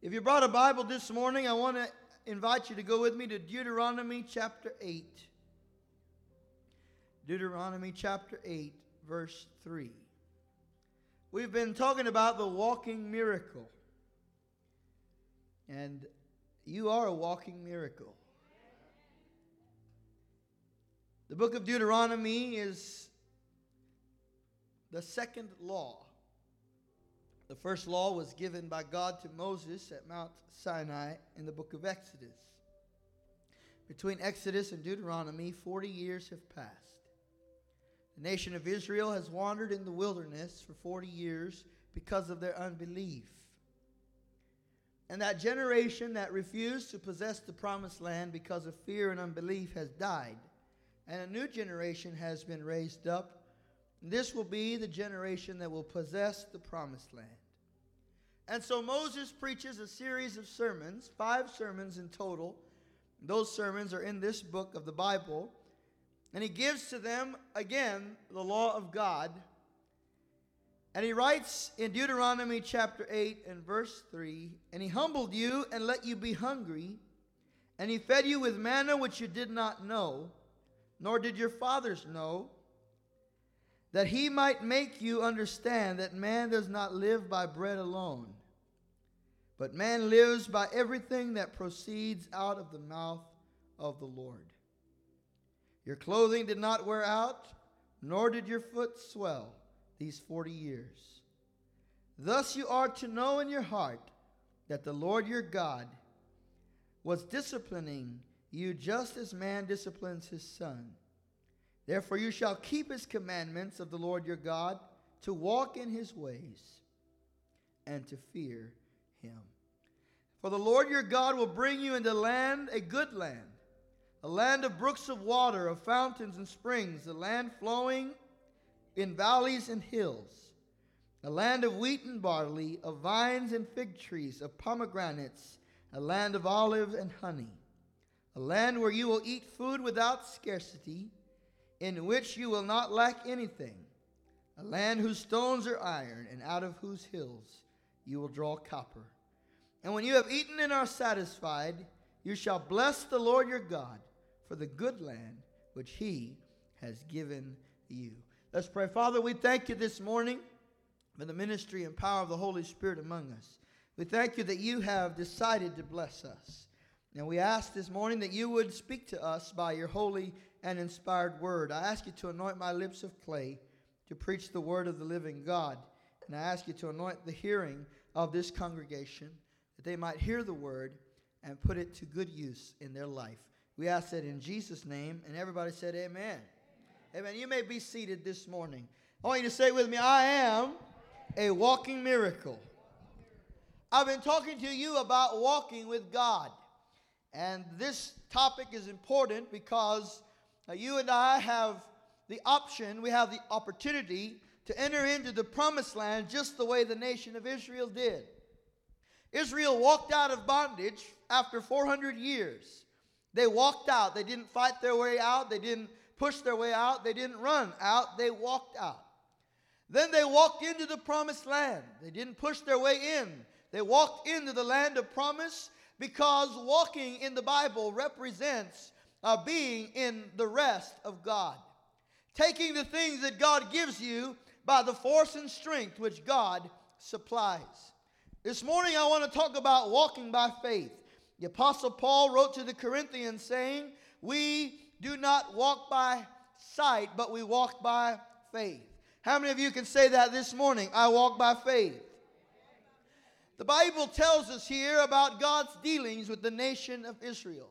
If you brought a Bible this morning, I want to invite you to go with me to Deuteronomy chapter 8. Deuteronomy chapter 8, verse 3. We've been talking about the walking miracle. And you are a walking miracle. The book of Deuteronomy is the second law. The first law was given by God to Moses at Mount Sinai in the book of Exodus. Between Exodus and Deuteronomy, 40 years have passed. The nation of Israel has wandered in the wilderness for 40 years because of their unbelief. And that generation that refused to possess the promised land because of fear and unbelief has died. And a new generation has been raised up this will be the generation that will possess the promised land. And so Moses preaches a series of sermons, five sermons in total. Those sermons are in this book of the Bible. And he gives to them, again, the law of God. And he writes in Deuteronomy chapter 8 and verse 3 And he humbled you and let you be hungry, and he fed you with manna which you did not know, nor did your fathers know that he might make you understand that man does not live by bread alone, but man lives by everything that proceeds out of the mouth of the Lord. Your clothing did not wear out, nor did your foot swell these forty years. Thus you are to know in your heart that the Lord your God was disciplining you just as man disciplines his son. Therefore, you shall keep his commandments of the Lord your God, to walk in his ways, and to fear him. For the Lord your God will bring you into land, a good land, a land of brooks of water, of fountains and springs, a land flowing in valleys and hills, a land of wheat and barley, of vines and fig trees, of pomegranates, a land of olives and honey, a land where you will eat food without scarcity in which you will not lack anything, a land whose stones are iron, and out of whose hills you will draw copper. And when you have eaten and are satisfied, you shall bless the Lord your God for the good land which he has given you. Let's pray. Father, we thank you this morning for the ministry and power of the Holy Spirit among us. We thank you that you have decided to bless us. And we ask this morning that you would speak to us by your holy and inspired word. I ask you to anoint my lips of clay to preach the word of the living God. And I ask you to anoint the hearing of this congregation that they might hear the word and put it to good use in their life. We ask that in Jesus' name. And everybody said, Amen. Amen. amen. You may be seated this morning. I want you to say with me, I am a walking miracle. I've been talking to you about walking with God. And this topic is important because uh, you and I have the option, we have the opportunity to enter into the promised land just the way the nation of Israel did. Israel walked out of bondage after 400 years. They walked out. They didn't fight their way out. They didn't push their way out. They didn't run out. They walked out. Then they walked into the promised land. They didn't push their way in. They walked into the land of promise because walking in the Bible represents uh, being in the rest of God. Taking the things that God gives you by the force and strength which God supplies. This morning I want to talk about walking by faith. The Apostle Paul wrote to the Corinthians saying, We do not walk by sight, but we walk by faith. How many of you can say that this morning? I walk by faith. The Bible tells us here about God's dealings with the nation of Israel.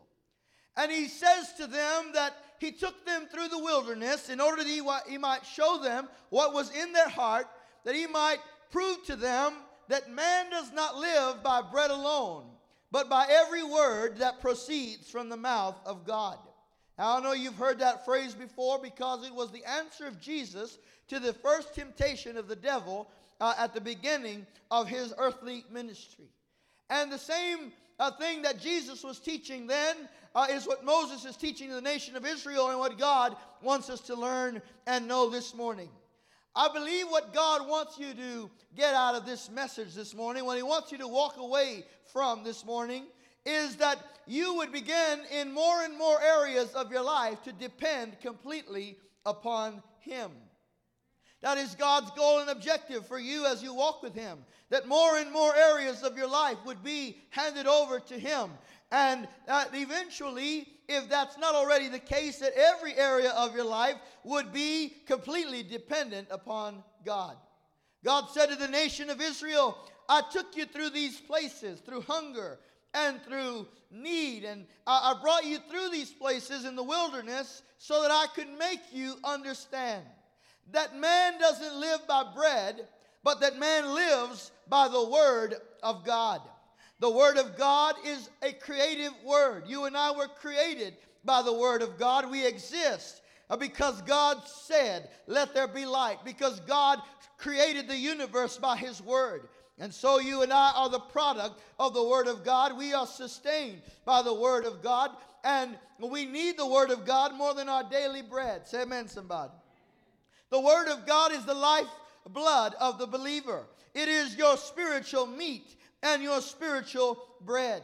And he says to them that he took them through the wilderness in order that he, might show them what was in their heart, that he might prove to them that man does not live by bread alone, but by every word that proceeds from the mouth of God. Now, I know you've heard that phrase before because it was the answer of Jesus to the first temptation of the devil uh, at the beginning of his earthly ministry. And the same uh, thing that Jesus was teaching then uh, is what Moses is teaching the nation of Israel and what God wants us to learn and know this morning. I believe what God wants you to get out of this message this morning, what He wants you to walk away from this morning, is that you would begin in more and more areas of your life to depend completely upon Him. That is God's goal and objective for you as you walk with Him. That more and more areas of your life would be handed over to Him. And uh, eventually, if that's not already the case, that every area of your life would be completely dependent upon God. God said to the nation of Israel, I took you through these places, through hunger and through need. And I brought you through these places in the wilderness so that I could make you understand that man doesn't live by bread, but that man lives by the word of God. The Word of God is a creative Word. You and I were created by the Word of God. We exist because God said, Let there be light, because God created the universe by His Word. And so you and I are the product of the Word of God. We are sustained by the Word of God, and we need the Word of God more than our daily bread. Say amen, somebody. The Word of God is the life blood of the believer, it is your spiritual meat and your spiritual bread.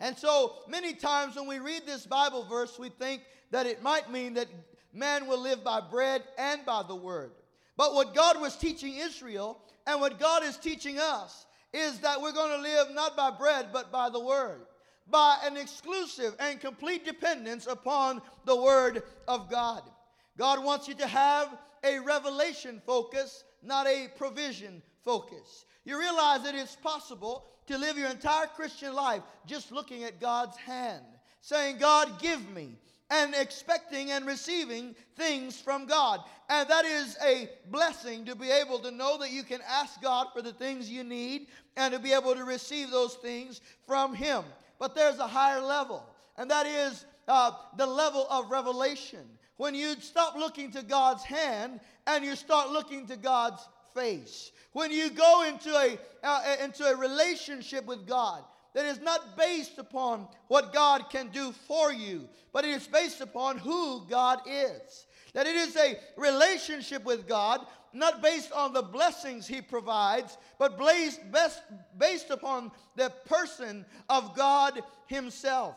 And so many times when we read this Bible verse, we think that it might mean that man will live by bread and by the word. But what God was teaching Israel and what God is teaching us is that we're going to live not by bread but by the word, by an exclusive and complete dependence upon the word of God. God wants you to have a revelation focus, not a provision focus. You realize that it's possible to live your entire Christian life just looking at God's hand, saying, God, give me, and expecting and receiving things from God. And that is a blessing to be able to know that you can ask God for the things you need and to be able to receive those things from Him. But there's a higher level, and that is uh, the level of revelation. When you stop looking to God's hand and you start looking to God's face. When you go into a, uh, into a relationship with God that is not based upon what God can do for you, but it is based upon who God is. That it is a relationship with God not based on the blessings he provides, but based, based upon the person of God himself.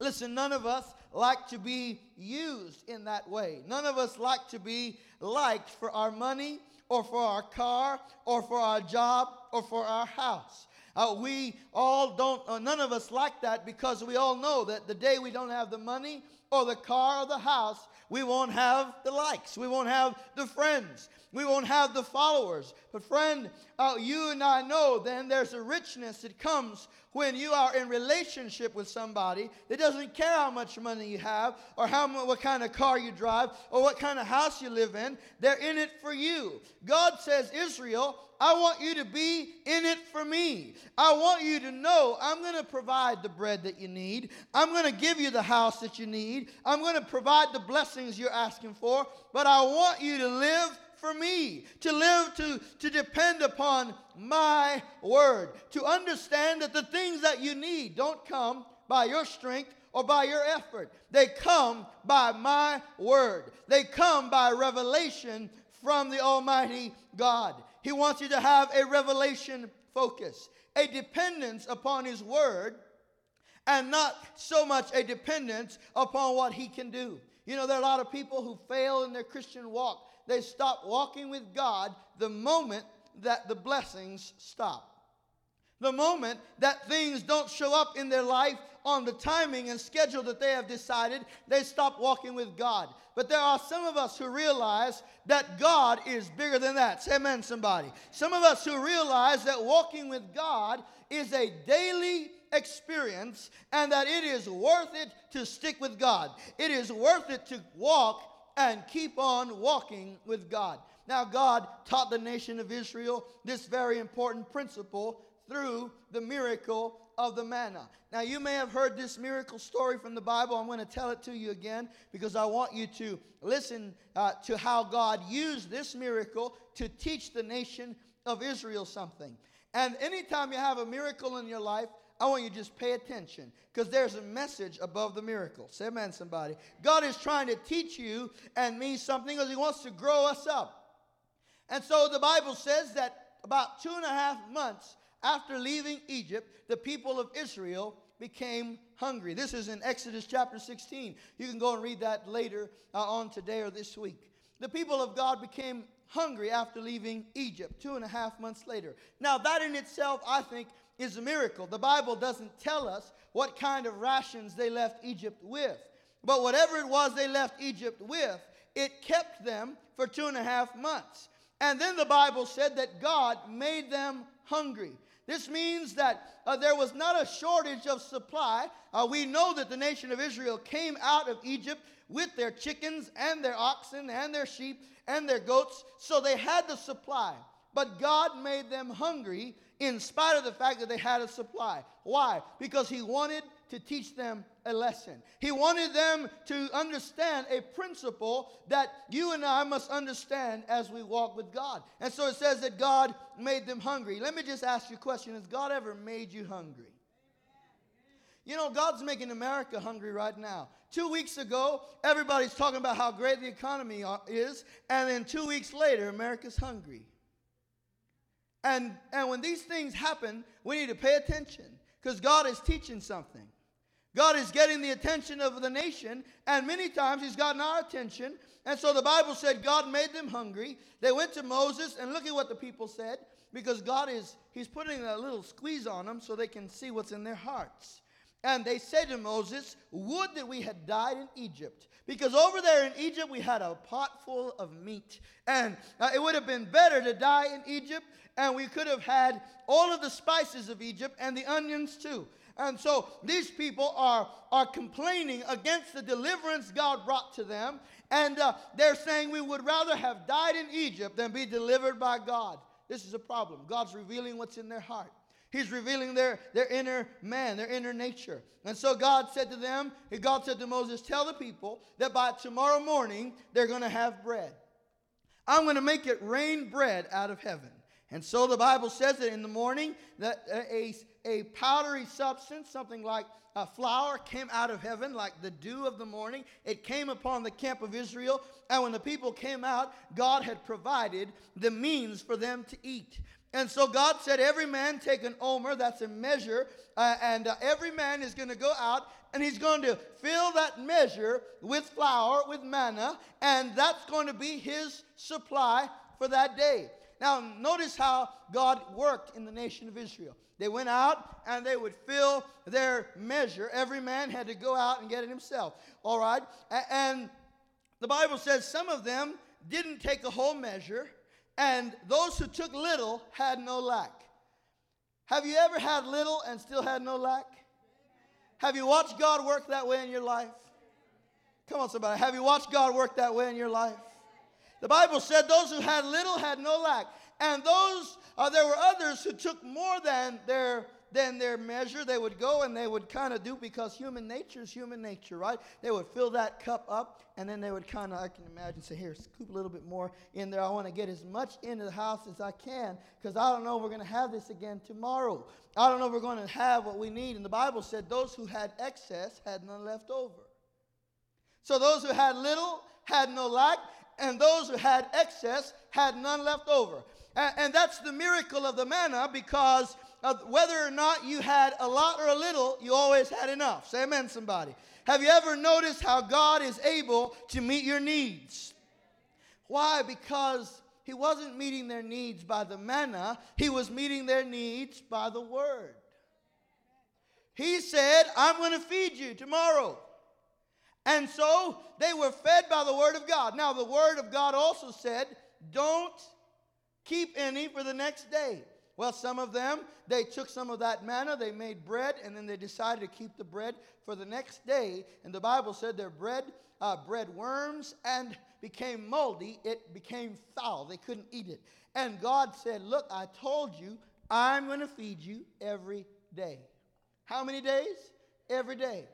Listen, none of us like to be used in that way. None of us like to be liked for our money or for our car or for our job or for our house. Uh, we all don't, uh, none of us like that because we all know that the day we don't have the money or the car or the house, we won't have the likes. We won't have the friends. We won't have the followers. But, friend, uh, you and I know then there's a richness that comes when you are in relationship with somebody that doesn't care how much money you have or how what kind of car you drive or what kind of house you live in. They're in it for you. God says, Israel, I want you to be in it for me. I want you to know I'm going to provide the bread that you need. I'm going to give you the house that you need. I'm going to provide the blessings you're asking for. But I want you to live for me, to live, to, to depend upon my word, to understand that the things that you need don't come by your strength or by your effort. They come by my word. They come by revelation from the Almighty God. He wants you to have a revelation focus, a dependence upon His word, and not so much a dependence upon what He can do. You know, there are a lot of people who fail in their Christian walk they stop walking with God the moment that the blessings stop. The moment that things don't show up in their life on the timing and schedule that they have decided, they stop walking with God. But there are some of us who realize that God is bigger than that. Say amen, somebody. Some of us who realize that walking with God is a daily experience and that it is worth it to stick with God. It is worth it to walk and keep on walking with God. Now, God taught the nation of Israel this very important principle through the miracle of the manna. Now, you may have heard this miracle story from the Bible. I'm going to tell it to you again because I want you to listen uh, to how God used this miracle to teach the nation of Israel something. And anytime you have a miracle in your life, I want you to just pay attention because there's a message above the miracle. Say amen, somebody. God is trying to teach you and me something because He wants to grow us up. And so the Bible says that about two and a half months after leaving Egypt, the people of Israel became hungry. This is in Exodus chapter 16. You can go and read that later uh, on today or this week. The people of God became hungry after leaving Egypt two and a half months later. Now, that in itself, I think, is a miracle. The Bible doesn't tell us what kind of rations they left Egypt with. But whatever it was they left Egypt with, it kept them for two and a half months. And then the Bible said that God made them hungry. This means that uh, there was not a shortage of supply. Uh, we know that the nation of Israel came out of Egypt with their chickens and their oxen and their sheep and their goats, so they had the supply. But God made them hungry in spite of the fact that they had a supply. Why? Because He wanted to teach them a lesson. He wanted them to understand a principle that you and I must understand as we walk with God. And so it says that God made them hungry. Let me just ask you a question Has God ever made you hungry? You know, God's making America hungry right now. Two weeks ago, everybody's talking about how great the economy is, and then two weeks later, America's hungry. And, and when these things happen, we need to pay attention because God is teaching something. God is getting the attention of the nation, and many times He's gotten our attention. And so the Bible said God made them hungry. They went to Moses, and look at what the people said because God is, He's putting a little squeeze on them so they can see what's in their hearts. And they said to Moses, Would that we had died in Egypt. Because over there in Egypt, we had a pot full of meat. And uh, it would have been better to die in Egypt, and we could have had all of the spices of Egypt and the onions too. And so these people are, are complaining against the deliverance God brought to them. And uh, they're saying we would rather have died in Egypt than be delivered by God. This is a problem. God's revealing what's in their heart. He's revealing their, their inner man, their inner nature. And so God said to them, God said to Moses, Tell the people that by tomorrow morning they're going to have bread. I'm going to make it rain bread out of heaven. And so the Bible says that in the morning that a, a powdery substance, something like a flour, came out of heaven like the dew of the morning. It came upon the camp of Israel. And when the people came out, God had provided the means for them to eat. And so God said, Every man take an omer, that's a measure, uh, and uh, every man is going to go out and he's going to fill that measure with flour, with manna, and that's going to be his supply for that day. Now, notice how God worked in the nation of Israel. They went out and they would fill their measure. Every man had to go out and get it himself. All right? And the Bible says some of them didn't take a whole measure and those who took little had no lack. Have you ever had little and still had no lack? Have you watched God work that way in your life? Come on, somebody. Have you watched God work that way in your life? The Bible said those who had little had no lack. And those, uh, there were others who took more than their than their measure. They would go and they would kind of do because human nature is human nature, right? They would fill that cup up and then they would kind of, I can imagine, say, here, scoop a little bit more in there. I want to get as much into the house as I can because I don't know if we're going to have this again tomorrow. I don't know if we're going to have what we need. And the Bible said those who had excess had none left over. So those who had little had no lack, and those who had excess had none left over. And, and that's the miracle of the manna because whether or not you had a lot or a little, you always had enough. Say amen, somebody. Have you ever noticed how God is able to meet your needs? Why? Because He wasn't meeting their needs by the manna, He was meeting their needs by the Word. He said, I'm going to feed you tomorrow. And so they were fed by the Word of God. Now, the Word of God also said, Don't keep any for the next day. Well, some of them, they took some of that manna, they made bread, and then they decided to keep the bread for the next day. And the Bible said their bread uh, bred worms and became moldy. It became foul. They couldn't eat it. And God said, Look, I told you, I'm going to feed you every day. How many days? Every day.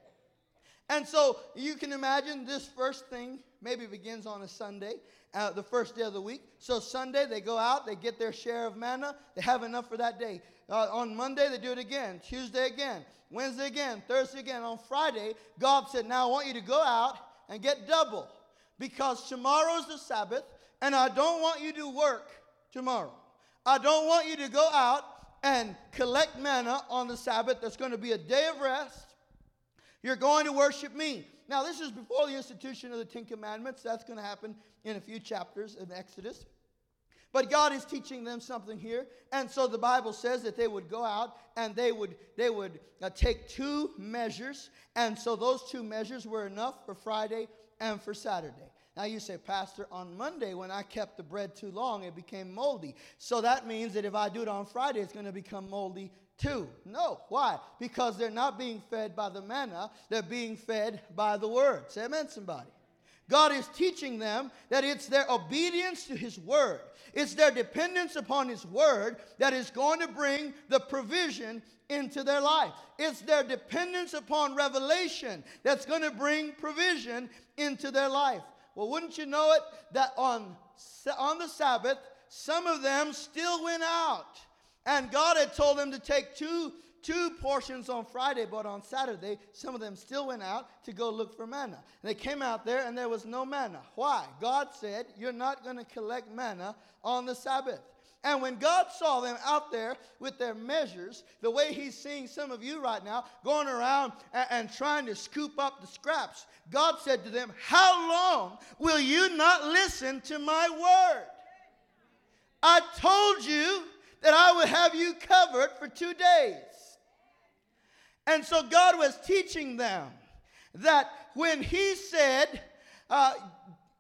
And so you can imagine this first thing maybe begins on a Sunday, uh, the first day of the week. So Sunday, they go out, they get their share of manna, they have enough for that day. Uh, on Monday, they do it again. Tuesday, again. Wednesday, again. Thursday, again. On Friday, God said, Now I want you to go out and get double because tomorrow's the Sabbath, and I don't want you to work tomorrow. I don't want you to go out and collect manna on the Sabbath. There's going to be a day of rest. You're going to worship me. Now, this is before the institution of the Ten Commandments. That's going to happen in a few chapters in Exodus. But God is teaching them something here. And so the Bible says that they would go out and they would, they would uh, take two measures. And so those two measures were enough for Friday and for Saturday. Now you say, Pastor, on Monday when I kept the bread too long, it became moldy. So that means that if I do it on Friday, it's going to become moldy too. No. Why? Because they're not being fed by the manna, they're being fed by the word. Say amen, somebody. God is teaching them that it's their obedience to His Word, it's their dependence upon His Word that is going to bring the provision into their life. It's their dependence upon revelation that's going to bring provision into their life. Well, wouldn't you know it that on, on the Sabbath, some of them still went out. And God had told them to take two, two portions on Friday, but on Saturday, some of them still went out to go look for manna. And they came out there and there was no manna. Why? God said, You're not going to collect manna on the Sabbath. And when God saw them out there with their measures, the way He's seeing some of you right now, going around and, and, trying to scoop up the scraps, God said to them, How long will you not listen to my word? I told you that I would have you covered for two days. And so God was teaching them that when He said, uh,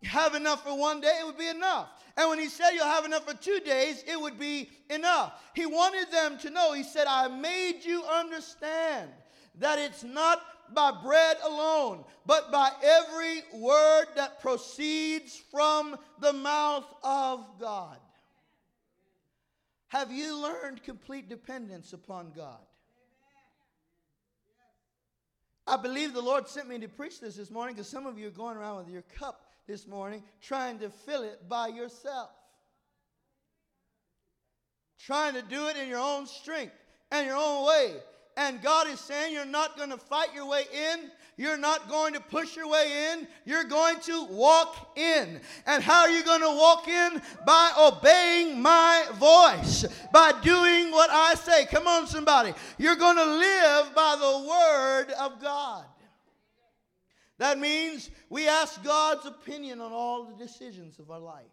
Have enough for one day, it would be enough. And when he said you'll have enough for two days, it would be enough. He wanted them to know, he said, I made you understand that it's not by bread alone, but by every word that proceeds from the mouth of God. Have you learned complete dependence upon God? I believe the Lord sent me to preach this this morning because some of you are going around with your cup this morning trying to fill it by yourself. Trying to do it in your own strength and your own way. And God is saying you're not going to fight your way in. You're not going to push your way in. You're going to walk in. And how are you going to walk in? By obeying my voice, by doing what I say. Come on, somebody. You're going to live by the word of God. That means we ask God's opinion on all the decisions of our life.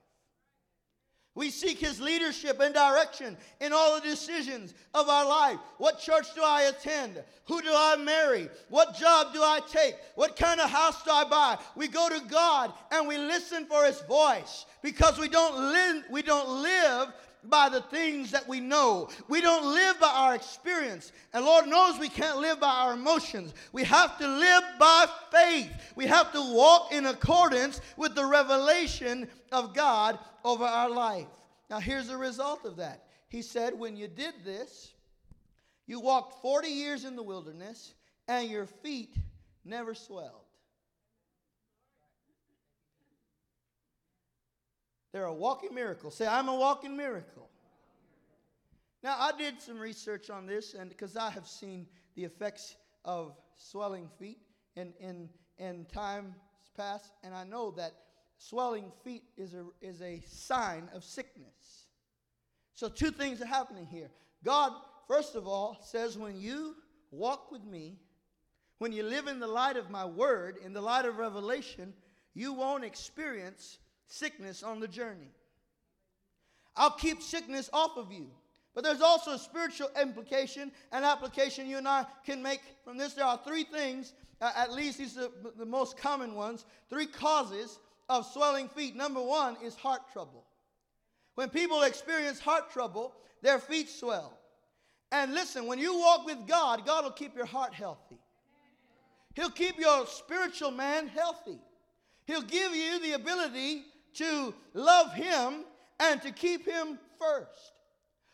We seek His leadership and direction in all the decisions of our life. What church do I attend? Who do I marry? What job do I take? What kind of house do I buy? We go to God and we listen for His voice because we don't live, we don't live by the things that we know. We don't live by our experience. And Lord knows we can't live by our emotions. We have to live by faith. We have to walk in accordance with the revelation of God over our life. Now, here's the result of that. He said, When you did this, you walked 40 years in the wilderness, and your feet never swelled. They're a walking miracle. Say, I'm a walking miracle. Now, I did some research on this, and because I have seen the effects of swelling feet in, in, in times past, and I know that swelling feet is a, is a sign of sickness. So, two things are happening here. God, first of all, says, When you walk with me, when you live in the light of my word, in the light of revelation, you won't experience sickness on the journey. I'll keep sickness off of you. But there's also a spiritual implication and application you and I can make from this. There are three things, uh, at least these are the most common ones, three causes of swelling feet. Number one is heart trouble. When people experience heart trouble, their feet swell. And listen, when you walk with God, God will keep your heart healthy. He'll keep your spiritual man healthy. He'll give you the ability to love Him and to keep Him first.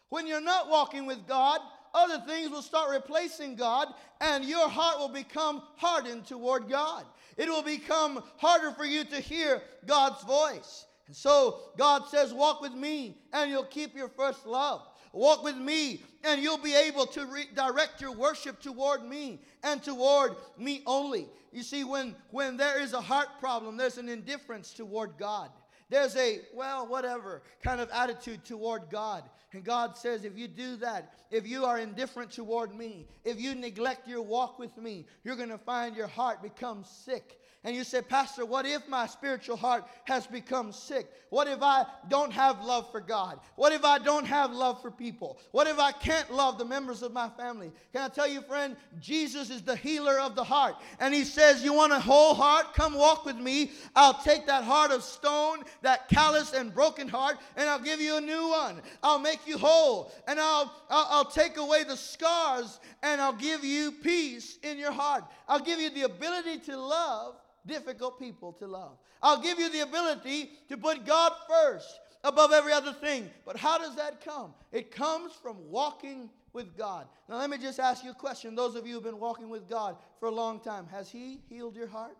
When you're not walking with God, other things will start replacing God, and your heart will become hardened toward God. It will become harder for you to hear God's voice. And so God says, Walk with me, and you'll keep your first love. Walk with me, and you'll be able to redirect your worship toward me and toward me only. You see, when, when there is a heart problem, there's an indifference toward God. There's a, well, whatever kind of attitude toward God. And God says, if you do that, if you are indifferent toward me, if you neglect your walk with me, you're going to find your heart becomes sick and you say, Pastor, what if my spiritual heart has become sick? What if I don't have love for God? What if I don't have love for people? What if I can't love the members of my family? Can I tell you, friend, Jesus is the healer of the heart. And he says, You want a whole heart? Come walk with me. I'll take that heart of stone, that callous and broken heart, and I'll give you a new one. I'll make you whole. And I'll, I'll, I'll take away the scars, and I'll give you peace in your heart. I'll give you the ability to love difficult people to love. I'll give you the ability to put God first above every other thing. But how does that come? It comes from walking with God. Now, let me just ask you a question. Those of you who've been walking with God for a long time, has He healed your heart?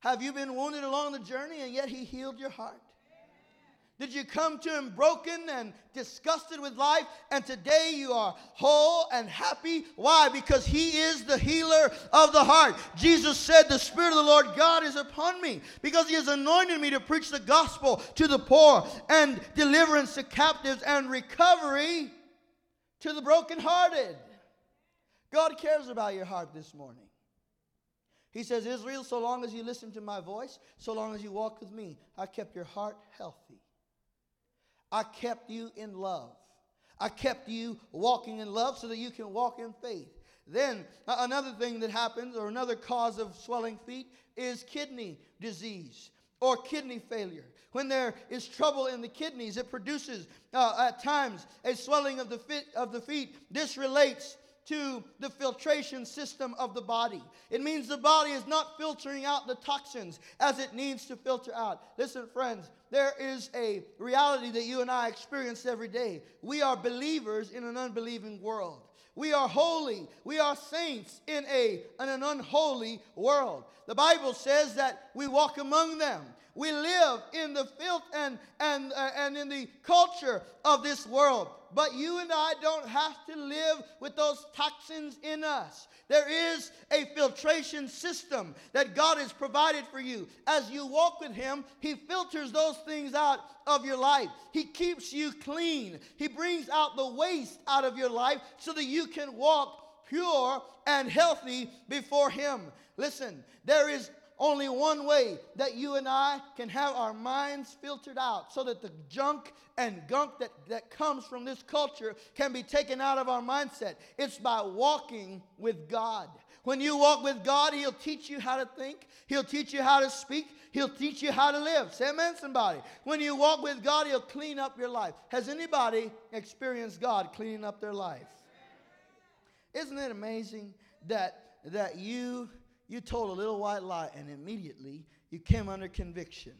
Have you been wounded along the journey and yet He healed your heart? Did you come to him broken and disgusted with life, and today you are whole and happy? Why? Because he is the healer of the heart. Jesus said, The Spirit of the Lord God is upon me, because he has anointed me to preach the gospel to the poor, and deliverance to captives, and recovery to the brokenhearted. God cares about your heart this morning. He says, Israel, so long as you listen to my voice, so long as you walk with me, I kept your heart healthy. I kept you in love. I kept you walking in love so that you can walk in faith. Then, another thing that happens, or another cause of swelling feet, is kidney disease or kidney failure. When there is trouble in the kidneys, it produces uh, at times a swelling of the, fit, of the feet. This relates to the filtration system of the body. It means the body is not filtering out the toxins as it needs to filter out. Listen, friends, there is a reality that you and I experience every day. We are believers in an unbelieving world. We are holy. We are saints in, a, in an unholy world. The Bible says that we walk among them. We live in the filth and, and, uh, and in the culture of this world. But you and I don't have to live with those toxins in us. There is a filtration system that God has provided for you. As you walk with Him, He filters those things out of your life. He keeps you clean. He brings out the waste out of your life so that you can walk pure and healthy before Him. Listen, there is only one way that you and I can have our minds filtered out so that the junk and gunk that, that comes from this culture can be taken out of our mindset. It's by walking with God. When you walk with God, He'll teach you how to think, He'll teach you how to speak, He'll teach you how to live. Say amen, somebody. When you walk with God, He'll clean up your life. Has anybody experienced God cleaning up their life? Isn't it amazing that, that you you told a little white lie and immediately you came under conviction.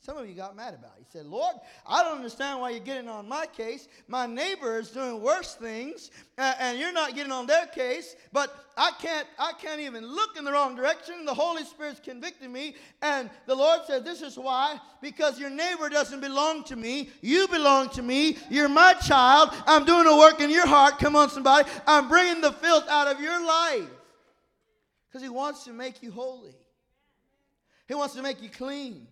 Some of you got mad about it. You said, Lord, I don't understand why you're getting on my case. My neighbor is doing worse things, and you're not getting on their case, but I can't, I can't even look in the wrong direction. The Holy Spirit's convicting me. And the Lord said, This is why, because your neighbor doesn't belong to me. You belong to me. You're my child. I'm doing a work in your heart. Come on, somebody. I'm bringing the filth out of your life. Because He wants to make you holy, He wants to make you clean.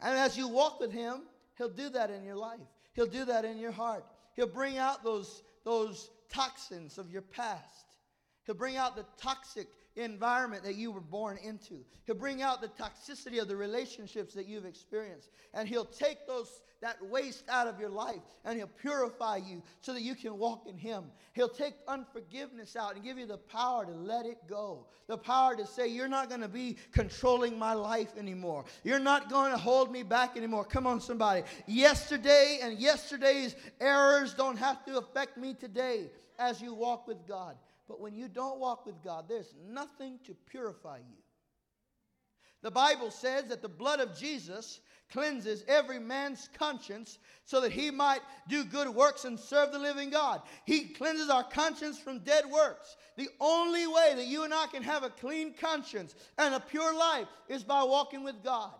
And as you walk with Him, He'll do that in your life, He'll do that in your heart. He'll bring out those, those toxins of your past, He'll bring out the toxic environment that you were born into. He'll bring out the toxicity of the relationships that you've experienced. And he'll take those that waste out of your life and he'll purify you so that you can walk in him. He'll take unforgiveness out and give you the power to let it go. The power to say you're not going to be controlling my life anymore. You're not going to hold me back anymore. Come on somebody. Yesterday and yesterday's errors don't have to affect me today as you walk with God. But when you don't walk with God, there's nothing to purify you. The Bible says that the blood of Jesus cleanses every man's conscience so that he might do good works and serve the living God. He cleanses our conscience from dead works. The only way that you and I can have a clean conscience and a pure life is by walking with God.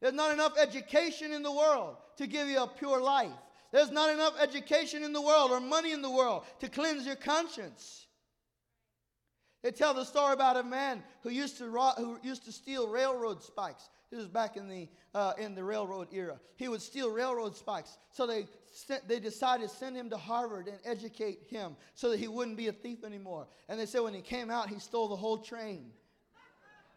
There's not enough education in the world to give you a pure life. There's not enough education in the world or money in the world to cleanse your conscience. They tell the story about a man who used to, ro- who used to steal railroad spikes. This was back in the, uh, in the railroad era. He would steal railroad spikes. So they, sent, they decided to send him to Harvard and educate him so that he wouldn't be a thief anymore. And they said when he came out, he stole the whole train.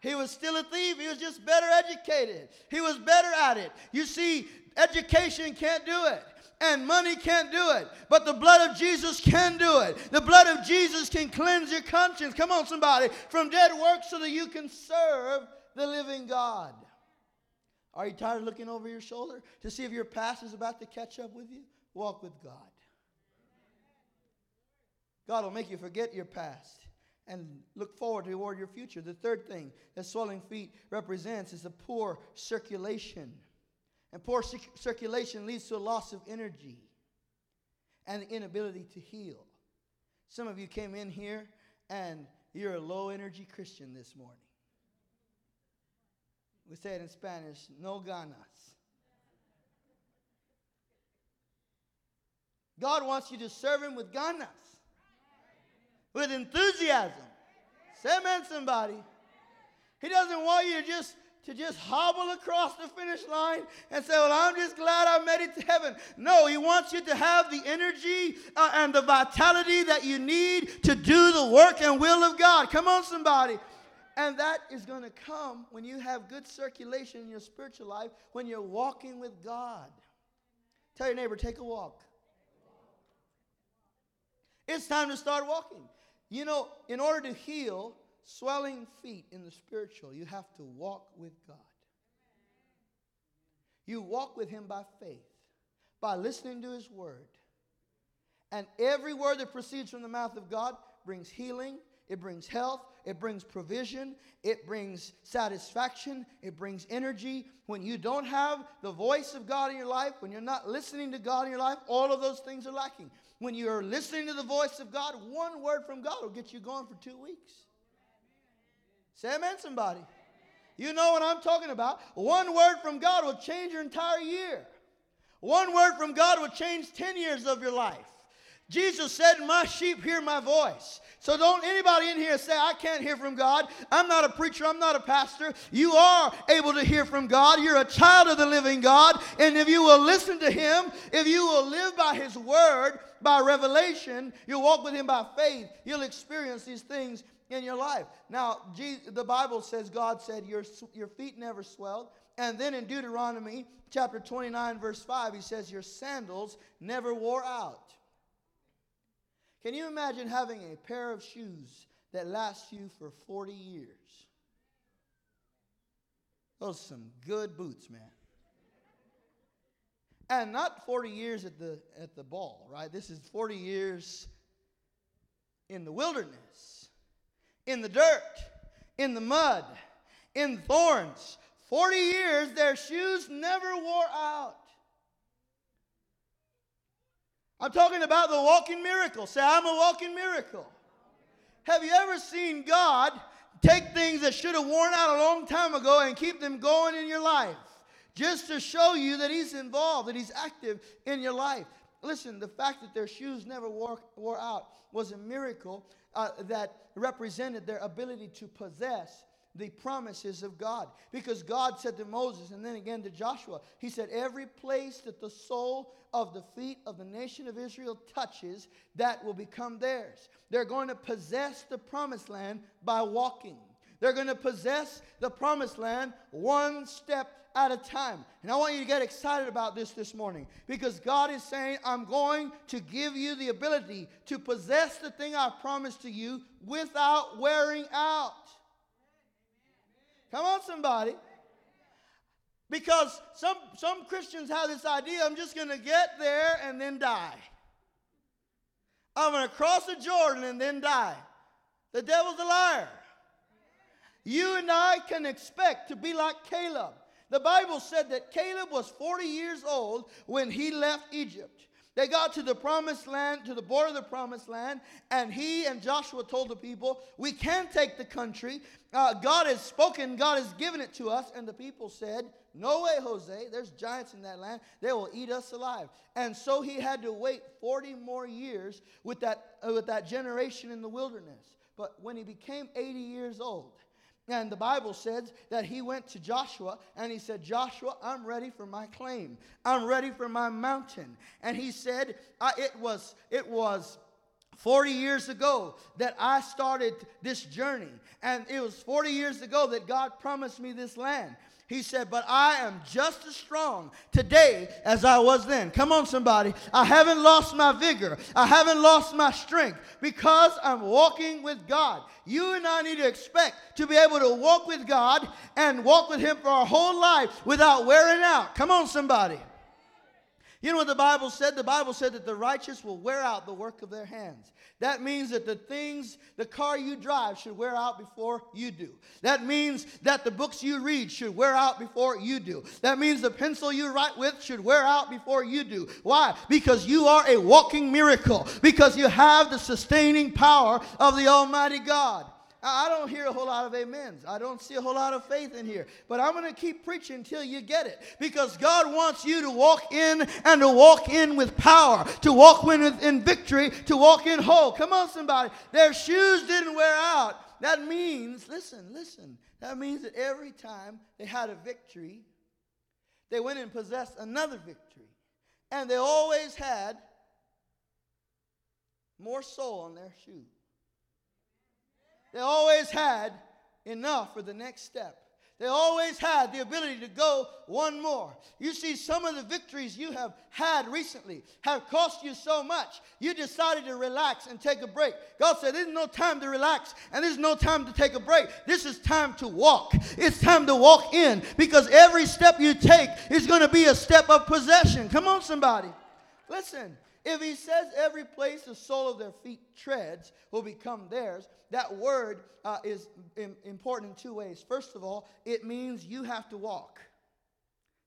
He was still a thief. He was just better educated. He was better at it. You see, education can't do it and money can't do it. But the blood of Jesus can do it. The blood of Jesus can cleanse your conscience. Come on, somebody, from dead works so that you can serve the living God. Are you tired of looking over your shoulder to see if your past is about to catch up with you? Walk with God. God will make you forget your past and look forward toward your future. The third thing that swelling feet represents is a poor circulation. And poor circulation leads to a loss of energy and the inability to heal. Some of you came in here and you're a low energy Christian this morning. We say it in Spanish, no ganas. God wants you to serve Him with ganas, with enthusiasm. Amen, somebody. He doesn't want you to just to just hobble across the finish line and say, Well, I'm just glad I made it to heaven. No, He wants you to have the energy uh, and the vitality that you need to do the work and will of God. Come on, somebody. And that is going to come when you have good circulation in your spiritual life, when you're walking with God. Tell your neighbor, take a walk. It's time to start walking. You know, in order to heal, swelling feet in the spiritual, you have to walk with God. You walk with Him by faith, by listening to His word. And every word that proceeds from the mouth of God brings healing, it brings health, it brings provision, it brings satisfaction, it brings energy. When you don't have the voice of God in your life, when you're not listening to God in your life, all of those things are lacking. When you're listening to the voice of God, one word from God will get you going for two weeks. Say amen, somebody. You know what I'm talking about. One word from God will change your entire year. One word from God will change 10 years of your life. Jesus said, My sheep hear my voice. So don't anybody in here say, I can't hear from God. I'm not a preacher. I'm not a pastor. You are able to hear from God. You're a child of the living God. And if you will listen to Him, if you will live by His word, by revelation, you'll walk with Him by faith, you'll experience these things in your life. Now, the Bible says, God said, your, your feet never swelled. And then in Deuteronomy chapter 29, verse 5, he says, Your sandals never wore out. Can you imagine having a pair of shoes that last you for 40 years? Those are some good boots, man. And not 40 years at the, at the ball, right? This is 40 years in the wilderness in the dirt, in the mud, in thorns. 40 years, their shoes never wore out. I'm talking about the walking miracle. Say, I'm a walking miracle. Have you ever seen God take things that should have worn out a long time ago and keep them going in your life? Just to show you that He's involved, that He's active in your life. Listen, the fact that their shoes never wore, wore out was a miracle uh, that represented their ability to possess the promises of God. Because God said to Moses and then again to Joshua, He said, Every place that the sole of the feet of the nation of Israel touches, that will become theirs. They're going to possess the promised land by walking. They're going to possess the promised land one step at a time. And I want you to get excited about this this morning because God is saying, I'm going to give you the ability to possess the thing I promised to you without wearing out. Come on, somebody. Because some, some Christians have this idea I'm just going to get there and then die. I'm going to cross the Jordan and then die. The devil's a liar. You and I can expect to be like Caleb. The Bible said that Caleb was 40 years old when he left Egypt. They got to the promised land, to the border of the promised land, and he and Joshua told the people, We can take the country. Uh, God has spoken, God has given it to us. And the people said, No way, Jose. There's giants in that land. They will eat us alive. And so he had to wait 40 more years with that, uh, with that generation in the wilderness. But when he became 80 years old, and the Bible says that he went to Joshua and he said, Joshua, I'm ready for my claim. I'm ready for my mountain. And he said, it was, it was 40 years ago that I started this journey. And it was 40 years ago that God promised me this land. He said, But I am just as strong today as I was then. Come on, somebody. I haven't lost my vigor. I haven't lost my strength because I'm walking with God. You and I need to expect to be able to walk with God and walk with Him for our whole life without wearing out. Come on, somebody. You know what the Bible said? The Bible said that the righteous will wear out the work of their hands. That means that the things, the car you drive should wear out before you do. That means that the books you read should wear out before you do. That means the pencil you write with should wear out before you do. Why? Because you are a walking miracle. Because you have the sustaining power of the Almighty God. I don't hear a whole lot of amens. I don't see a whole lot of faith in here. But I'm going to keep preaching until you get it. Because God wants you to walk in and to walk in with power, to walk in, in victory, to walk in whole. Come on, somebody. Their shoes didn't wear out. That means, listen, listen, that means that every time they had a victory, they went and possessed another victory. And they always had more sole on their shoes. They always had enough for the next step. They always had the ability to go one more. You see, some of the victories you have had recently have cost you so much. You decided to relax and take a break. God said, There's no time to relax and there's no time to take a break. This is time to walk. It's time to walk in because every step you take is going to be a step of possession. Come on, somebody. Listen, if he says every place the sole of their feet treads will become theirs, that word uh, is Im- important in two ways. First of all, it means you have to walk.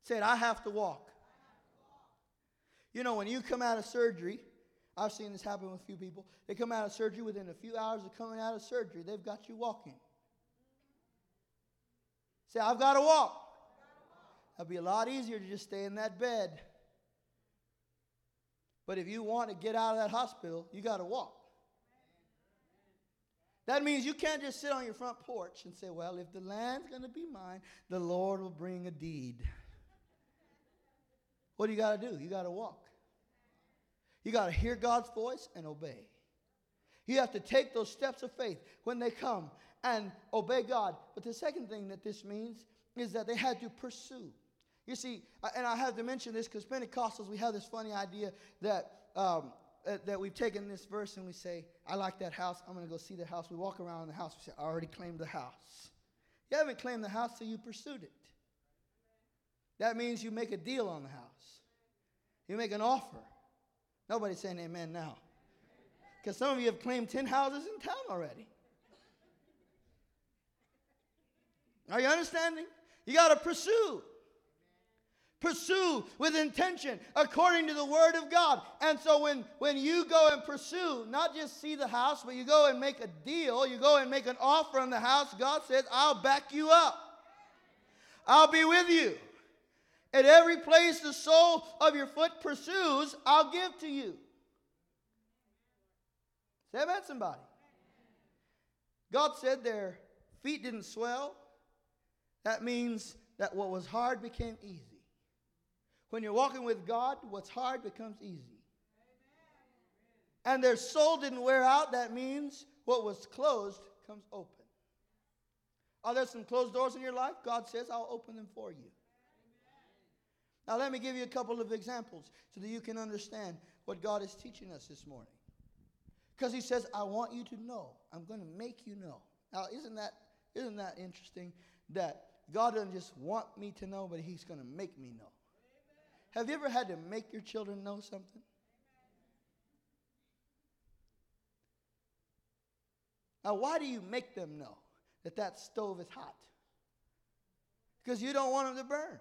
Say it, I have to walk. You know, when you come out of surgery, I've seen this happen with a few people. They come out of surgery within a few hours of coming out of surgery, they've got you walking. Say, I've got to walk. That'd be a lot easier to just stay in that bed. But if you want to get out of that hospital, you got to walk. That means you can't just sit on your front porch and say, Well, if the land's going to be mine, the Lord will bring a deed. What do you got to do? You got to walk. You got to hear God's voice and obey. You have to take those steps of faith when they come and obey God. But the second thing that this means is that they had to pursue. You see, and I have to mention this because Pentecostals, we have this funny idea that, um, uh, that we've taken this verse and we say, I like that house. I'm going to go see the house. We walk around the house. We say, I already claimed the house. You haven't claimed the house till you pursued it. That means you make a deal on the house. You make an offer. Nobody's saying amen now. Because some of you have claimed 10 houses in town already. Are you understanding? You got to pursue. Pursue with intention according to the word of God. And so when, when you go and pursue, not just see the house, but you go and make a deal, you go and make an offer on the house, God says, I'll back you up. I'll be with you. At every place the sole of your foot pursues, I'll give to you. Say amen, somebody. God said their feet didn't swell. That means that what was hard became easy. When you're walking with God, what's hard becomes easy. And their sole didn't wear out, that means what was closed comes open. Are there some closed doors in your life? God says, I'll open them for you. Now, let me give you a couple of examples so that you can understand what God is teaching us this morning. Because He says, I want you to know. I'm going to make you know. Now, isn't that, isn't that interesting that God doesn't just want me to know, but He's going to make me know? Have you ever had to make your children know something? Now, why do you make them know that that stove is hot? Because you don't want them to burn.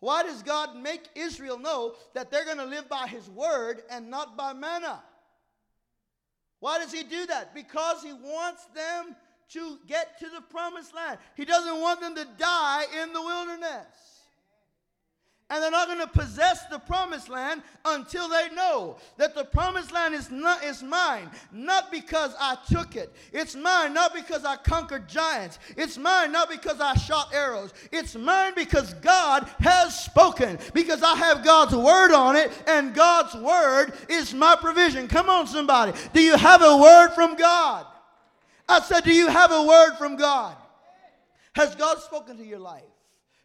Why does God make Israel know that they're going to live by his word and not by manna? Why does he do that? Because he wants them to get to the promised land. He doesn't want them to die in the wilderness and they're not going to possess the promised land until they know that the promised land is not is mine. Not because I took it. It's mine not because I conquered giants. It's mine not because I shot arrows. It's mine because God has spoken. Because I have God's word on it and God's word is my provision. Come on somebody. Do you have a word from God? I said do you have a word from God? Has God spoken to your life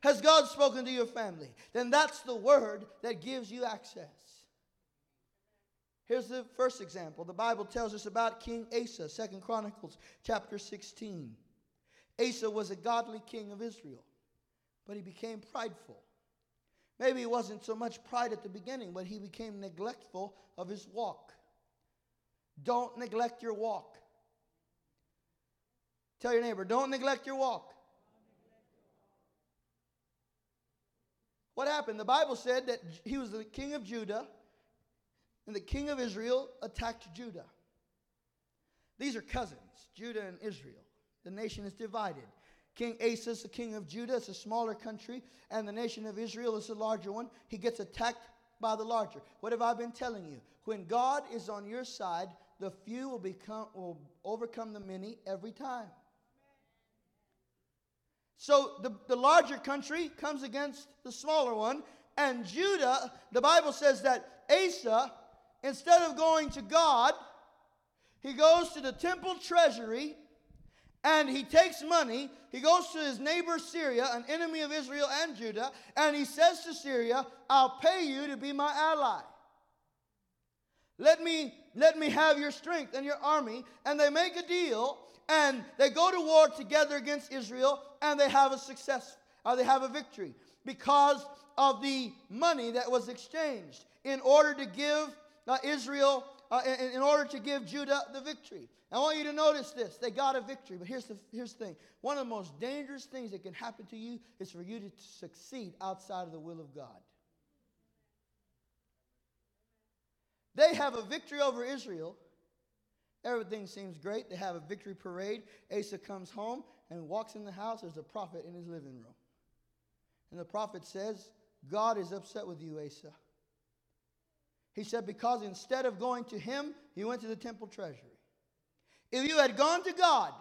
has God spoken to your family? Then that's the word that gives you access. Here's the first example. The Bible tells us about King Asa, Second Chronicles chapter 16. Asa was a godly king of Israel, but he became prideful. Maybe it wasn't so much pride at the beginning, but he became neglectful of his walk. Don't neglect your walk. Tell your neighbor, don't neglect your walk. What happened? The Bible said that he was the king of Judah, and the king of Israel attacked Judah. These are cousins, Judah and Israel. The nation is divided. King Asa is the king of Judah, it's a smaller country, and the nation of Israel is a larger one. He gets attacked by the larger. What have I been telling you? When God is on your side, the few will become will overcome the many every time. So the, the larger country comes against the smaller one. And Judah, the Bible says that Asa, instead of going to God, he goes to the temple treasury and he takes money. He goes to his neighbor Syria, an enemy of Israel and Judah, and he says to Syria, I'll pay you to be my ally. Let me, let me have your strength and your army. And they make a deal and they go to war together against Israel and they have a success, or they have a victory because of the money that was exchanged in order to give uh, Israel, uh, in, in, order to give Judah the victory. I want you to notice this. They got a victory, but here's the, here's the thing. One of the most dangerous things that can happen to you is for you to succeed outside of the will of God. They have a victory over Israel, Everything seems great. They have a victory parade. Asa comes home and walks in the house. There's a prophet in his living room. And the prophet says, God is upset with you, Asa. He said, because instead of going to him, he went to the temple treasury. If you had gone to God,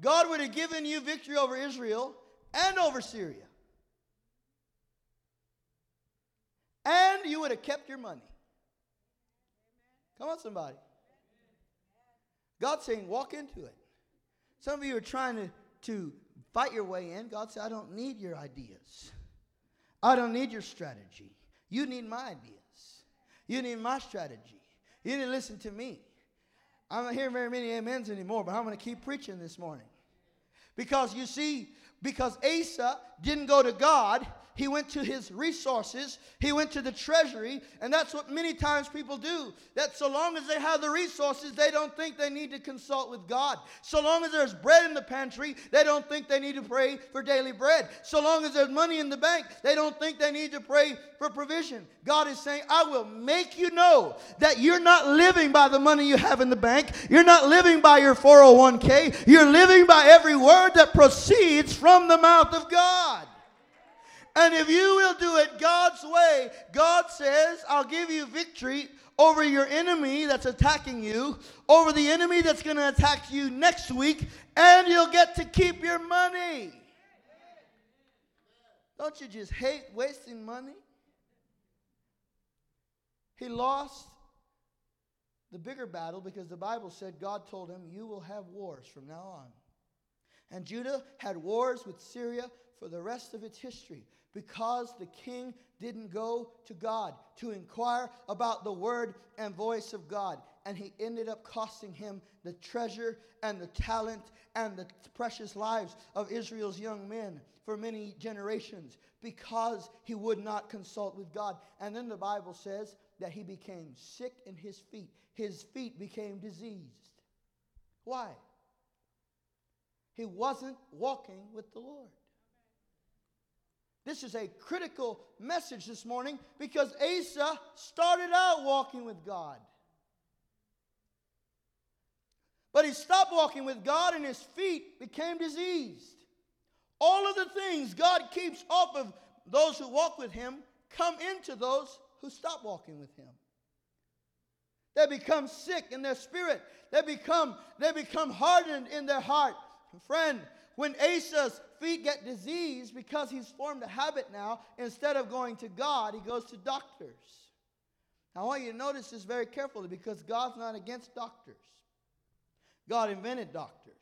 God would have given you victory over Israel and over Syria. And you would have kept your money. Come on, somebody. God's saying, walk into it. Some of you are trying to, to fight your way in. God said, I don't need your ideas. I don't need your strategy. You need my ideas. You need my strategy. You to listen to me. I'm not hearing very many amens anymore, but I'm going to keep preaching this morning. Because you see, because Asa didn't go to God, he went to his resources, he went to the treasury, and that's what many times people do. That so long as they have the resources, they don't think they need to consult with God. So long as there's bread in the pantry, they don't think they need to pray for daily bread. So long as there's money in the bank, they don't think they need to pray for provision. God is saying, I will make you know that you're not living by the money you have in the bank, you're not living by your 401k, you're living by every word that proceeds from the mouth of God. And if you will do it God's way, God says, I'll give you victory over your enemy that's attacking you, over the enemy that's going to attack you next week, and you'll get to keep your money. Don't you just hate wasting money? He lost the bigger battle because the Bible said God told him, You will have wars from now on. And Judah had wars with Syria for the rest of its history because the king didn't go to God to inquire about the word and voice of God. And he ended up costing him the treasure and the talent and the precious lives of Israel's young men for many generations because he would not consult with God. And then the Bible says that he became sick in his feet, his feet became diseased. Why? He wasn't walking with the Lord. This is a critical message this morning because Asa started out walking with God. But he stopped walking with God and his feet became diseased. All of the things God keeps off of those who walk with him come into those who stop walking with him. They become sick in their spirit. They become, they become hardened in their heart. Friend, when Asa's feet get diseased because he's formed a habit now, instead of going to God, he goes to doctors. I want you to notice this very carefully because God's not against doctors. God invented doctors.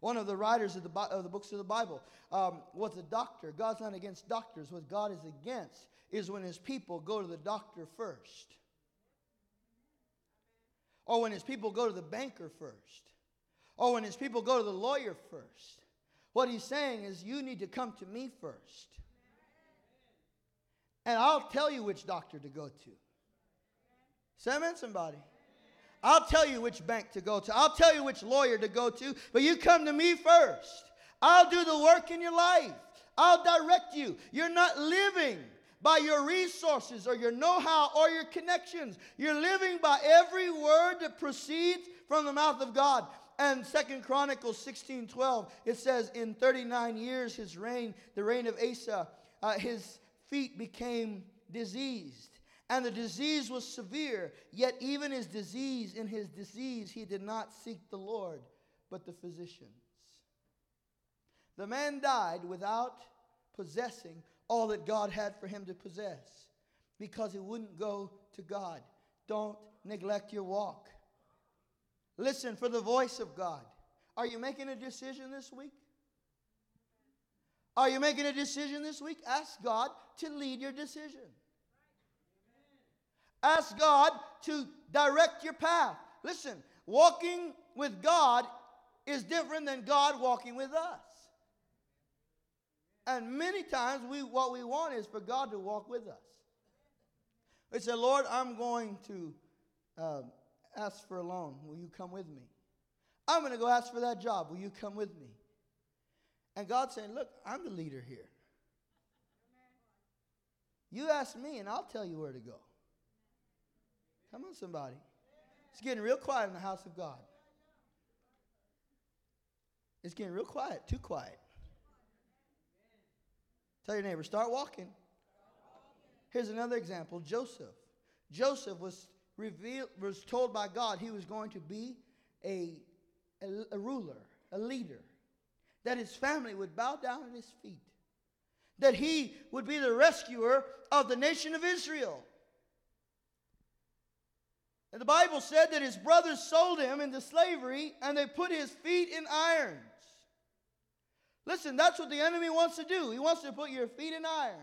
One of the writers of the, of the books of the Bible um, was a doctor. God's not against doctors. What God is against is when his people go to the doctor first, or when his people go to the banker first, or when his people go to the lawyer first. What he's saying is, you need to come to me first. And I'll tell you which doctor to go to. Amen, somebody. I'll tell you which bank to go to. I'll tell you which lawyer to go to, but you come to me first. I'll do the work in your life. I'll direct you. You're not living by your resources or your know how or your connections. You're living by every word that proceeds from the mouth of God. And Second Chronicles 16 12, it says, In 39 years, his reign, the reign of Asa, uh, his feet became diseased. And the disease was severe, yet even his disease, in his disease, he did not seek the Lord, but the physicians. The man died without possessing all that God had for him to possess because he wouldn't go to God. Don't neglect your walk. Listen for the voice of God. Are you making a decision this week? Are you making a decision this week? Ask God to lead your decision. Ask God to direct your path. Listen, walking with God is different than God walking with us. And many times we what we want is for God to walk with us. We say, Lord, I'm going to uh, ask for a loan. Will you come with me? I'm going to go ask for that job. Will you come with me? And God's saying, Look, I'm the leader here. You ask me, and I'll tell you where to go. Come on, somebody. It's getting real quiet in the house of God. It's getting real quiet, too quiet. Tell your neighbor, start walking. Here's another example Joseph. Joseph was revealed, was told by God he was going to be a, a, a ruler, a leader, that his family would bow down at his feet, that he would be the rescuer of the nation of Israel. And the Bible said that his brothers sold him into slavery and they put his feet in irons. Listen, that's what the enemy wants to do. He wants to put your feet in irons.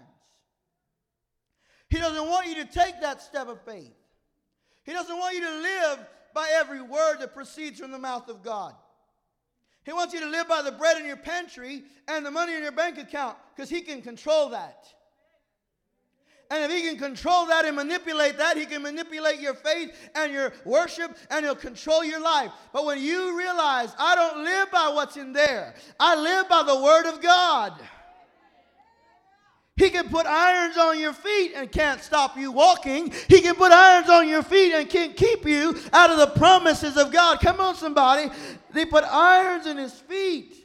He doesn't want you to take that step of faith. He doesn't want you to live by every word that proceeds from the mouth of God. He wants you to live by the bread in your pantry and the money in your bank account because he can control that. And if he can control that and manipulate that, he can manipulate your faith and your worship and he'll control your life. But when you realize, I don't live by what's in there, I live by the word of God. He can put irons on your feet and can't stop you walking. He can put irons on your feet and can't keep you out of the promises of God. Come on, somebody. They put irons in his feet.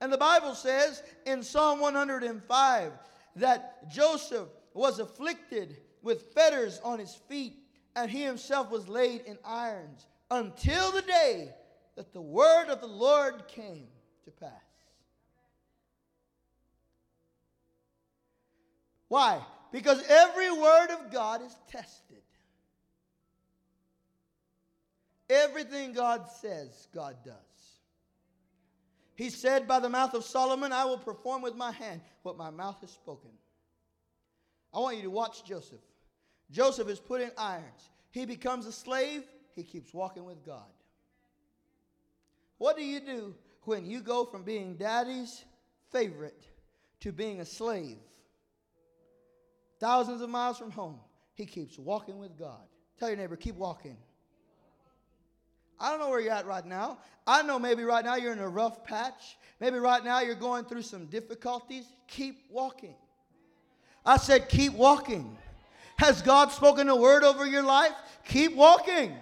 And the Bible says in Psalm 105 that Joseph was afflicted with fetters on his feet, and he himself was laid in irons until the day that the word of the Lord came to pass. Why? Because every word of God is tested. Everything God says, God does. He said by the mouth of Solomon, I will perform with my hand what my mouth has spoken. I want you to watch Joseph. Joseph is put in irons. He becomes a slave, he keeps walking with God. What do you do when you go from being daddy's favorite to being a slave? Thousands of miles from home, he keeps walking with God. Tell your neighbor, keep walking. I don't know where you're at right now. I know maybe right now you're in a rough patch. Maybe right now you're going through some difficulties. Keep walking. I said, keep walking. Has God spoken a word over your life? Keep walking.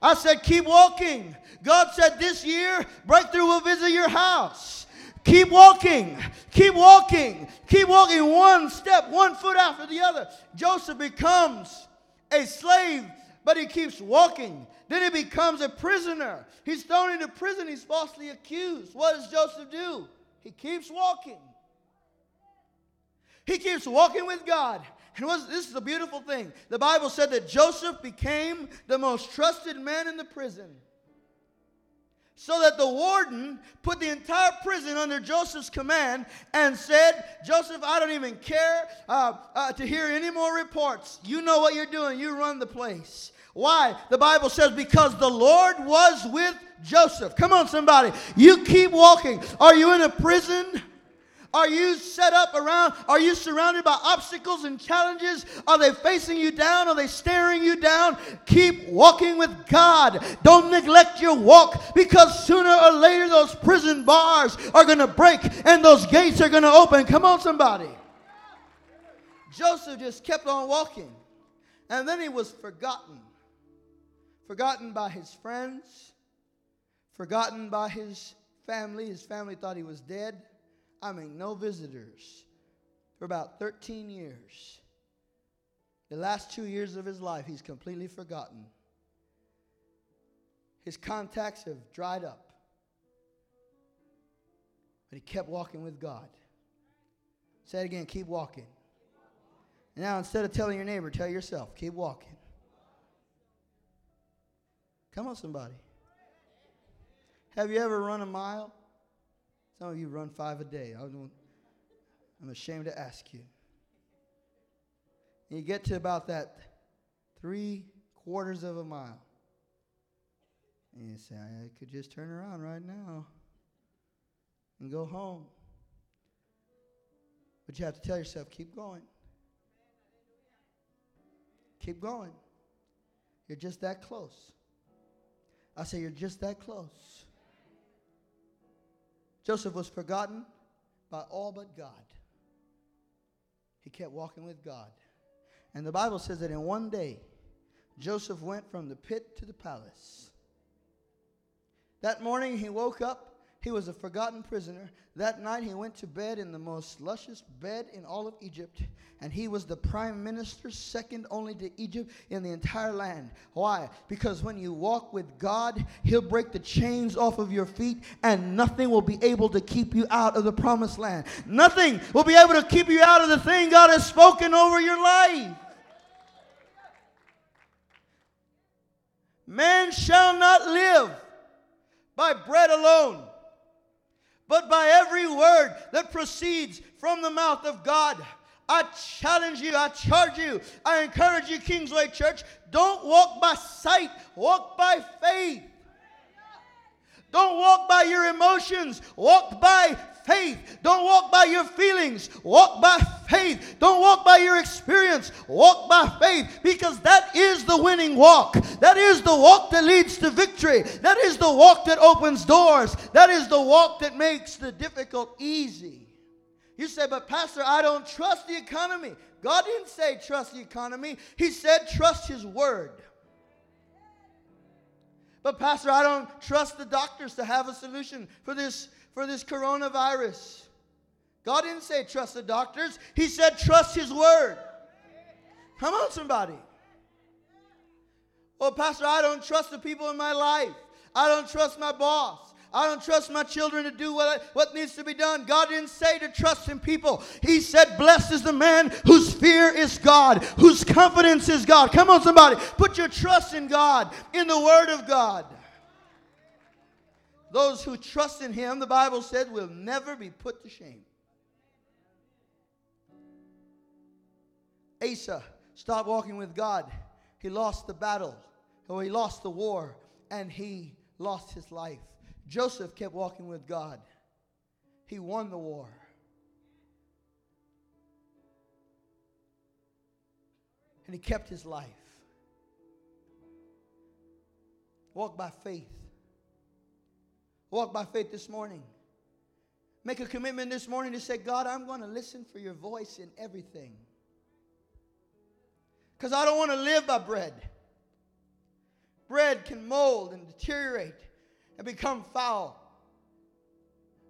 I said, keep walking. God said, this year, breakthrough will visit your house. Keep walking. Keep walking. Keep walking one step, one foot after the other. Joseph becomes a slave, but he keeps walking. Then he becomes a prisoner. He's thrown into prison. He's falsely accused. What does Joseph do? He keeps walking. He keeps walking with God. And was, this is a beautiful thing. The Bible said that Joseph became the most trusted man in the prison. So that the warden put the entire prison under Joseph's command and said, Joseph, I don't even care uh, uh, to hear any more reports. You know what you're doing, you run the place. Why? The Bible says, because the Lord was with Joseph. Come on, somebody. You keep walking. Are you in a prison? Are you set up around? Are you surrounded by obstacles and challenges? Are they facing you down? Are they staring you down? Keep walking with God. Don't neglect your walk because sooner or later those prison bars are going to break and those gates are going to open. Come on, somebody. Joseph just kept on walking. And then he was forgotten. Forgotten by his friends, forgotten by his family. His family thought he was dead. I mean, no visitors for about 13 years. The last two years of his life, he's completely forgotten. His contacts have dried up. But he kept walking with God. Say it again keep walking. And now, instead of telling your neighbor, tell yourself, keep walking. Come on, somebody. Have you ever run a mile? Some of you run five a day. I don't, I'm ashamed to ask you. you get to about that three quarters of a mile. And you say, I could just turn around right now and go home. But you have to tell yourself, keep going. Keep going. You're just that close. I say, you're just that close. Joseph was forgotten by all but God. He kept walking with God. And the Bible says that in one day, Joseph went from the pit to the palace. That morning, he woke up he was a forgotten prisoner. That night he went to bed in the most luscious bed in all of Egypt, and he was the prime minister, second only to Egypt in the entire land. Why? Because when you walk with God, he'll break the chains off of your feet, and nothing will be able to keep you out of the promised land. Nothing will be able to keep you out of the thing God has spoken over your life. Man shall not live by bread alone but by every word that proceeds from the mouth of God. I challenge you, I charge you, I encourage you, Kingsway Church, don't walk by sight, walk by faith. Don't walk by your emotions, walk by faith. Don't walk by your feelings, walk by faith. Don't walk by your experience, walk by faith because that is the winning walk. That is the walk that leads to victory. That is the walk that opens doors. That is the walk that makes the difficult easy. You say, but Pastor, I don't trust the economy. God didn't say trust the economy, He said trust His word. But, Pastor, I don't trust the doctors to have a solution for this for this coronavirus. God didn't say trust the doctors, He said trust His word. Come on, somebody. Well, Pastor, I don't trust the people in my life. I don't trust my boss. I don't trust my children to do what, I, what needs to be done. God didn't say to trust in people. He said, Blessed is the man whose fear is God, whose confidence is God. Come on, somebody. Put your trust in God, in the Word of God. Those who trust in him, the Bible said, will never be put to shame. Asa stopped walking with God. He lost the battle, or he lost the war, and he lost his life. Joseph kept walking with God. He won the war. And he kept his life. Walk by faith Walk by faith this morning. Make a commitment this morning to say, God, I'm going to listen for your voice in everything. Because I don't want to live by bread. Bread can mold and deteriorate and become foul.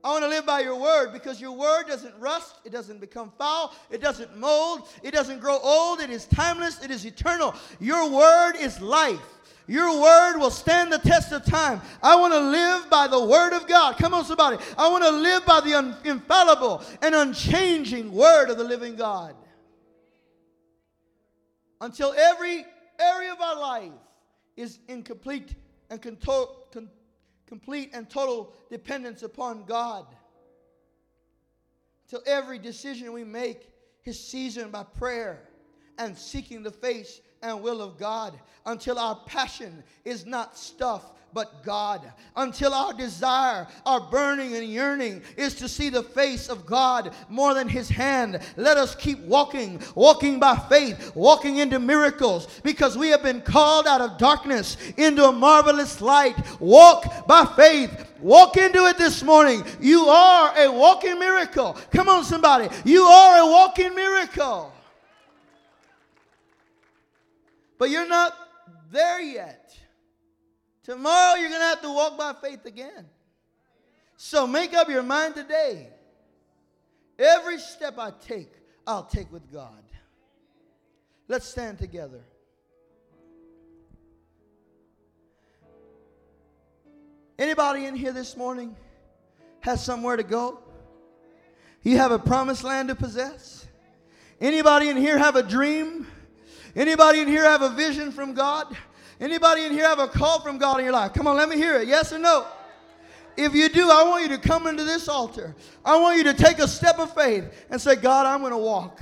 I want to live by your word because your word doesn't rust, it doesn't become foul, it doesn't mold, it doesn't grow old, it is timeless, it is eternal. Your word is life. Your word will stand the test of time. I want to live by the word of God. Come on, somebody. I want to live by the un- infallible and unchanging word of the living God. Until every area of our life is in complete and con- complete and total dependence upon God. Till every decision we make is seasoned by prayer and seeking the face and will of God until our passion is not stuff but God. Until our desire, our burning and yearning is to see the face of God more than His hand. Let us keep walking, walking by faith, walking into miracles because we have been called out of darkness into a marvelous light. Walk by faith. Walk into it this morning. You are a walking miracle. Come on, somebody. You are a walking miracle. But you're not there yet. Tomorrow you're going to have to walk by faith again. So make up your mind today. Every step I take, I'll take with God. Let's stand together. Anybody in here this morning has somewhere to go? You have a promised land to possess? Anybody in here have a dream? Anybody in here have a vision from God? Anybody in here have a call from God in your life? Come on, let me hear it. Yes or no? If you do, I want you to come into this altar. I want you to take a step of faith and say, God, I'm going to walk.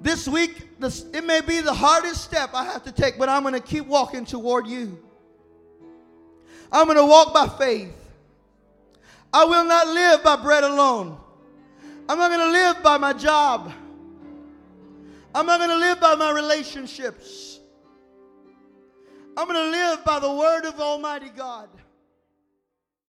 This week, this, it may be the hardest step I have to take, but I'm going to keep walking toward you. I'm going to walk by faith. I will not live by bread alone. I'm not going to live by my job. I'm not going to live by my relationships. I'm going to live by the word of Almighty God.